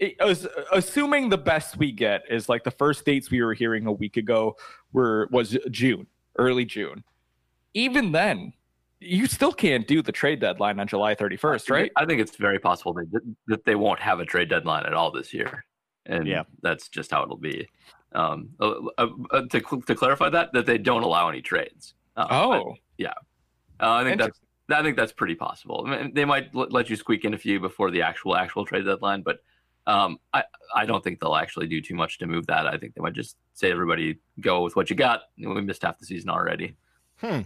it, as- assuming the best we get is like the first dates we were hearing a week ago were was June, early June. Even then, you still can't do the trade deadline on July 31st, right? I think it's very possible that, that they won't have a trade deadline at all this year, and Yeah. that's just how it'll be. Um, uh, uh, uh, to cl- to clarify that, that they don't allow any trades. Uh, Oh, but, uh, I think that's I think that's pretty possible. I mean, they might let you squeak in a few before the actual actual trade deadline, but um, I I don't think they'll actually do too much to move that. I think they might just say everybody go with what you got. We missed half the season already. Hmm.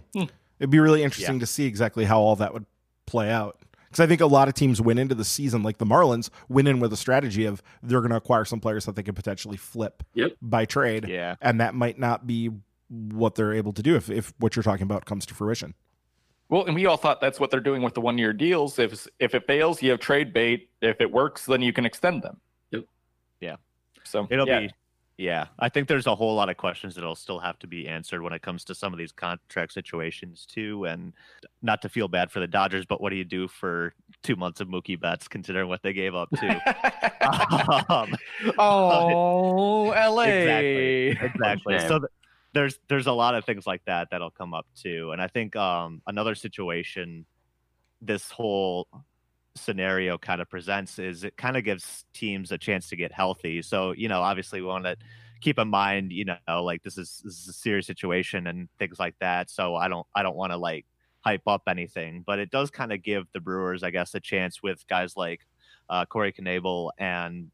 It'd be really interesting yeah. to see exactly how all that would play out. Because I think a lot of teams went into the season, like the Marlins, went in with a strategy of they're going to acquire some players that they can potentially flip yep. by trade. Yeah. And that might not be what they're able to do if, if what you're talking about comes to fruition. Well, and we all thought that's what they're doing with the one year deals. If if it fails, you have trade bait. If it works, then you can extend them. Yep. Yeah. So it'll yeah. be yeah. I think there's a whole lot of questions that'll still have to be answered when it comes to some of these contract situations too. And not to feel bad for the Dodgers, but what do you do for two months of Mookie Betts considering what they gave up too? um, oh, LA. Exactly. Exactly. so th- there's there's a lot of things like that that'll come up too and i think um, another situation this whole scenario kind of presents is it kind of gives teams a chance to get healthy. So you know obviously we want to keep in mind you know like this is this is a serious situation and things like that. So i don't i don't want to like hype up anything but it does kind of give the brewers i guess a chance with guys like uh, corey knebel and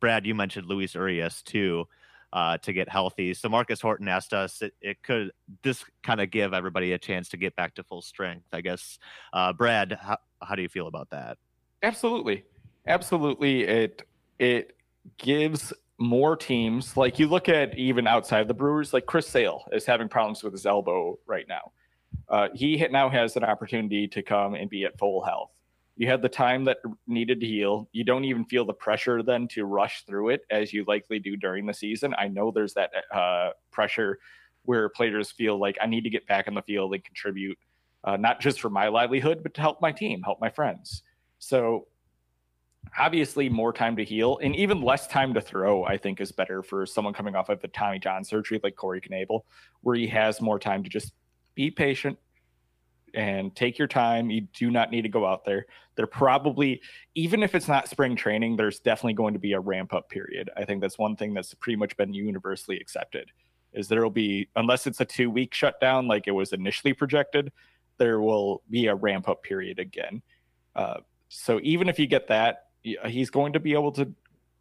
brad you mentioned luis urias too uh, to get healthy. So Marcus Horton asked us, it, it could this kind of give everybody a chance to get back to full strength, I guess. Uh, Brad, how, how do you feel about that? Absolutely, absolutely. It it gives more teams like you look at even outside the Brewers, like Chris Sale is having problems with his elbow right now. Uh, he now has an opportunity to come and be at full health. You had the time that needed to heal. You don't even feel the pressure then to rush through it as you likely do during the season. I know there's that uh, pressure where players feel like I need to get back in the field and contribute, uh, not just for my livelihood, but to help my team, help my friends. So obviously more time to heal and even less time to throw i think is better for someone coming off of the tommy john surgery like corey knebel where he has more time to just be patient and take your time. You do not need to go out there. They're probably, even if it's not spring training, there's definitely going to be a ramp up period. I think that's one thing that's pretty much been universally accepted is there will be, unless it's a two week shutdown like it was initially projected, there will be a ramp up period again. Uh, so even if you get that, he's going to be able to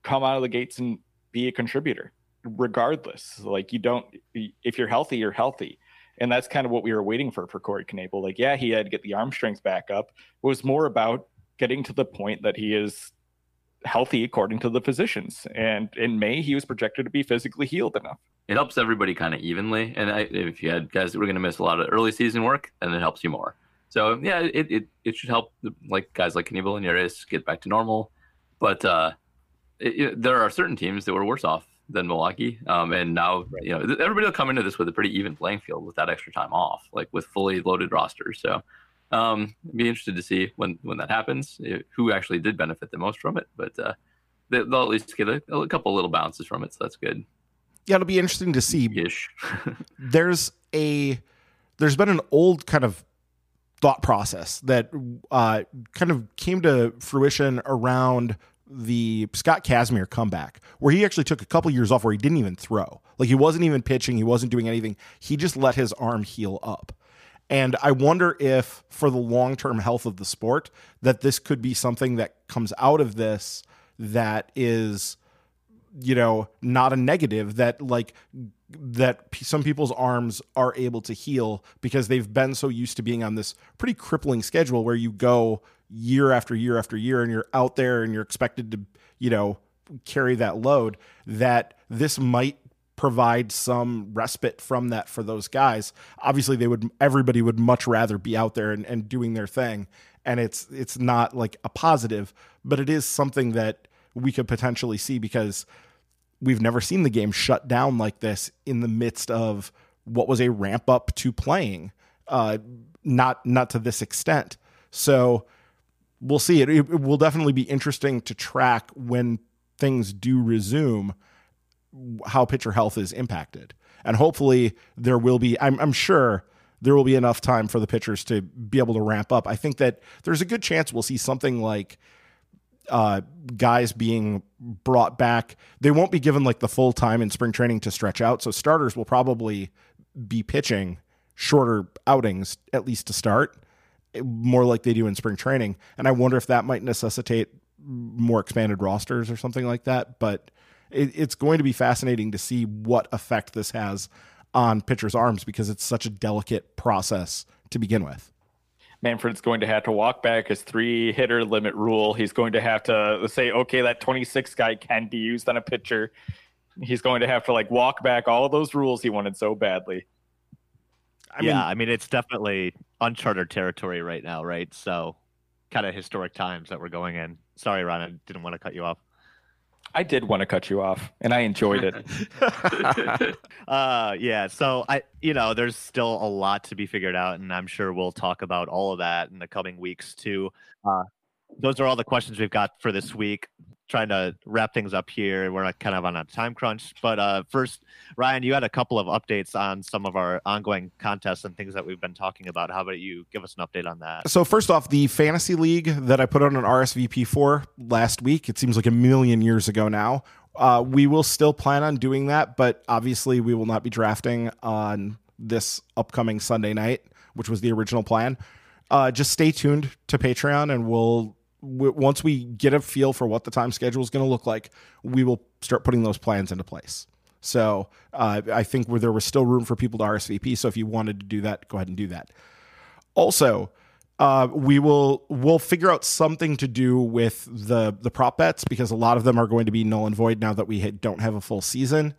come out of the gates and be a contributor regardless. Like you don't, if you're healthy, you're healthy and that's kind of what we were waiting for for Corey Knebel. Like, yeah, he had to get the arm strength back up. It was more about getting to the point that he is healthy according to the physicians. And in May, he was projected to be physically healed enough. It helps everybody kind of evenly. And I, if you had guys that were going to miss a lot of early season work, then it helps you more. So yeah, it it, it should help like guys like Knebel and Urias get back to normal. But uh, it, it, there are certain teams that were worse off than Milwaukee. Um, and now, right. you know, everybody will come into this with a pretty even playing field with that extra time off, like with fully loaded rosters. So, um, be interested to see when when that happens, who actually did benefit the most from it. But uh, they, will at least get a, a, couple little bounces from it, so that's good. Yeah, it'll be interesting to see. Ish. there's a there's been an old kind of thought process that uh, kind of came to fruition around the Scott Kazmir comeback, where he actually took a couple years off where he didn't even throw. Like he wasn't even pitching, he wasn't doing anything. He just let his arm heal up. And I wonder if, for the long term health of the sport, that this could be something that comes out of this that is, you know, not a negative, that like, that some people's arms are able to heal because they've been so used to being on this pretty crippling schedule where you go year after year after year and you're out there and you're expected to, you know, carry that load, that this might provide some respite from that for those guys. Obviously they would everybody would much rather be out there and, and doing their thing. And it's it's not like a positive, but it is something that we could potentially see because we've never seen the game shut down like this in the midst of what was a ramp up to playing. Uh, not not to this extent. So we'll see. It, it will definitely be interesting to track when things do resume how pitcher health is impacted. And hopefully there will be, I'm, I'm sure there will be enough time for the pitchers to be able to ramp up. I think that there's a good chance we'll see something like uh, guys being brought back. They won't be given like the full time in spring training to stretch out. So starters will probably be pitching shorter outings, at least to start more like they do in spring training. And I wonder if that might necessitate more expanded rosters or something like that. But it, it's going to be fascinating to see what effect this has on pitchers' arms because it's such a delicate process to begin with. Manfred's going to have to walk back his three hitter limit rule. He's going to have to say, okay, that 26 guy can be used on a pitcher. He's going to have to like walk back all those rules he wanted so badly. I yeah, mean, I mean it's definitely uncharted territory right now, right? So, kind of historic times that we're going in. Sorry, Ron, I didn't want to cut you off. I did want to cut you off, and I enjoyed it. uh, yeah. So I, you know, there's still a lot to be figured out, and I'm sure we'll talk about all of that in the coming weeks too. Uh, those are all the questions we've got for this week trying to wrap things up here. We're kind of on a time crunch. But uh, first, Ryan, you had a couple of updates on some of our ongoing contests and things that we've been talking about. How about you give us an update on that? So, first off, the fantasy league that I put on an RSVP for last week, it seems like a million years ago now. Uh, we will still plan on doing that, but obviously, we will not be drafting on this upcoming Sunday night, which was the original plan. Uh, just stay tuned to Patreon and we'll w- once we get a feel for what the time schedule is going to look like, we will start putting those plans into place. So uh, I think where there was still room for people to RSVP. So if you wanted to do that, go ahead and do that. Also, uh, we will we'll figure out something to do with the the prop bets because a lot of them are going to be null and void now that we don't have a full season.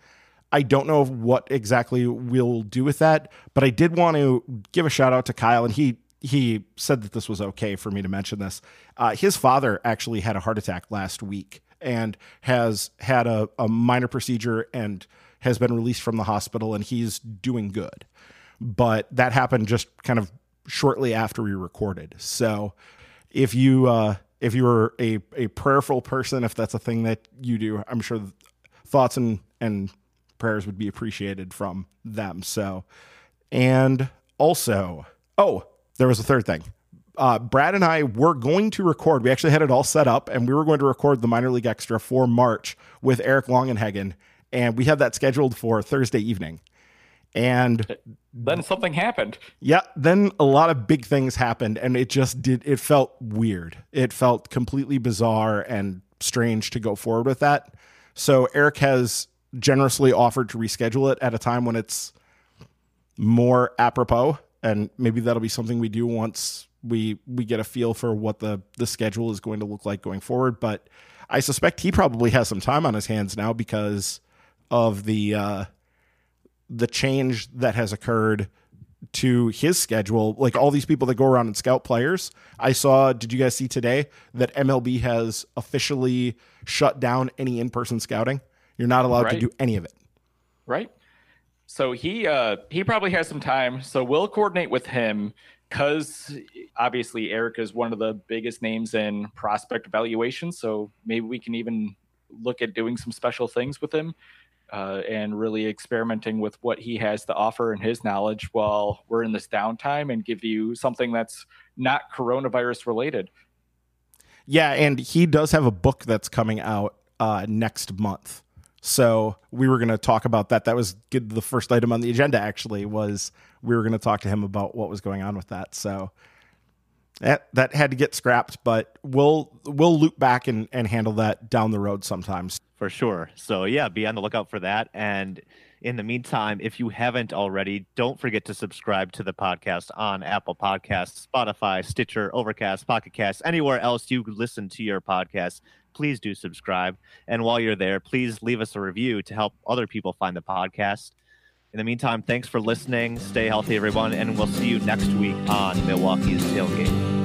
I don't know what exactly we'll do with that, but I did want to give a shout out to Kyle, and he he said that this was okay for me to mention this. Uh, his father actually had a heart attack last week and has had a, a minor procedure and has been released from the hospital and he's doing good. But that happened just kind of shortly after we recorded. So if you uh, if you were a, a prayerful person, if that's a thing that you do, I'm sure thoughts and, and prayers would be appreciated from them. So, and also, oh, there was a third thing. Uh, Brad and I were going to record. We actually had it all set up, and we were going to record the minor league extra for March with Eric Longenhagen, and we had that scheduled for Thursday evening. And then something happened. Yeah, then a lot of big things happened, and it just did. It felt weird. It felt completely bizarre and strange to go forward with that. So Eric has generously offered to reschedule it at a time when it's more apropos and maybe that'll be something we do once we we get a feel for what the the schedule is going to look like going forward. But I suspect he probably has some time on his hands now because of the uh, the change that has occurred to his schedule. Like all these people that go around and scout players. I saw. Did you guys see today that MLB has officially shut down any in person scouting? You're not allowed right. to do any of it. Right. So he uh, he probably has some time. So we'll coordinate with him because obviously Eric is one of the biggest names in prospect evaluation. So maybe we can even look at doing some special things with him uh, and really experimenting with what he has to offer and his knowledge while we're in this downtime and give you something that's not coronavirus related. Yeah, and he does have a book that's coming out uh, next month. So we were going to talk about that. That was good. The first item on the agenda actually was we were going to talk to him about what was going on with that. So that that had to get scrapped, but we'll we'll loop back and, and handle that down the road sometimes. For sure. So yeah, be on the lookout for that. And in the meantime, if you haven't already, don't forget to subscribe to the podcast on Apple Podcasts, Spotify, Stitcher, Overcast, Pocket Cast, anywhere else you listen to your podcast please do subscribe. And while you're there, please leave us a review to help other people find the podcast. In the meantime, thanks for listening. Stay healthy, everyone, and we'll see you next week on Milwaukee's Tailgate.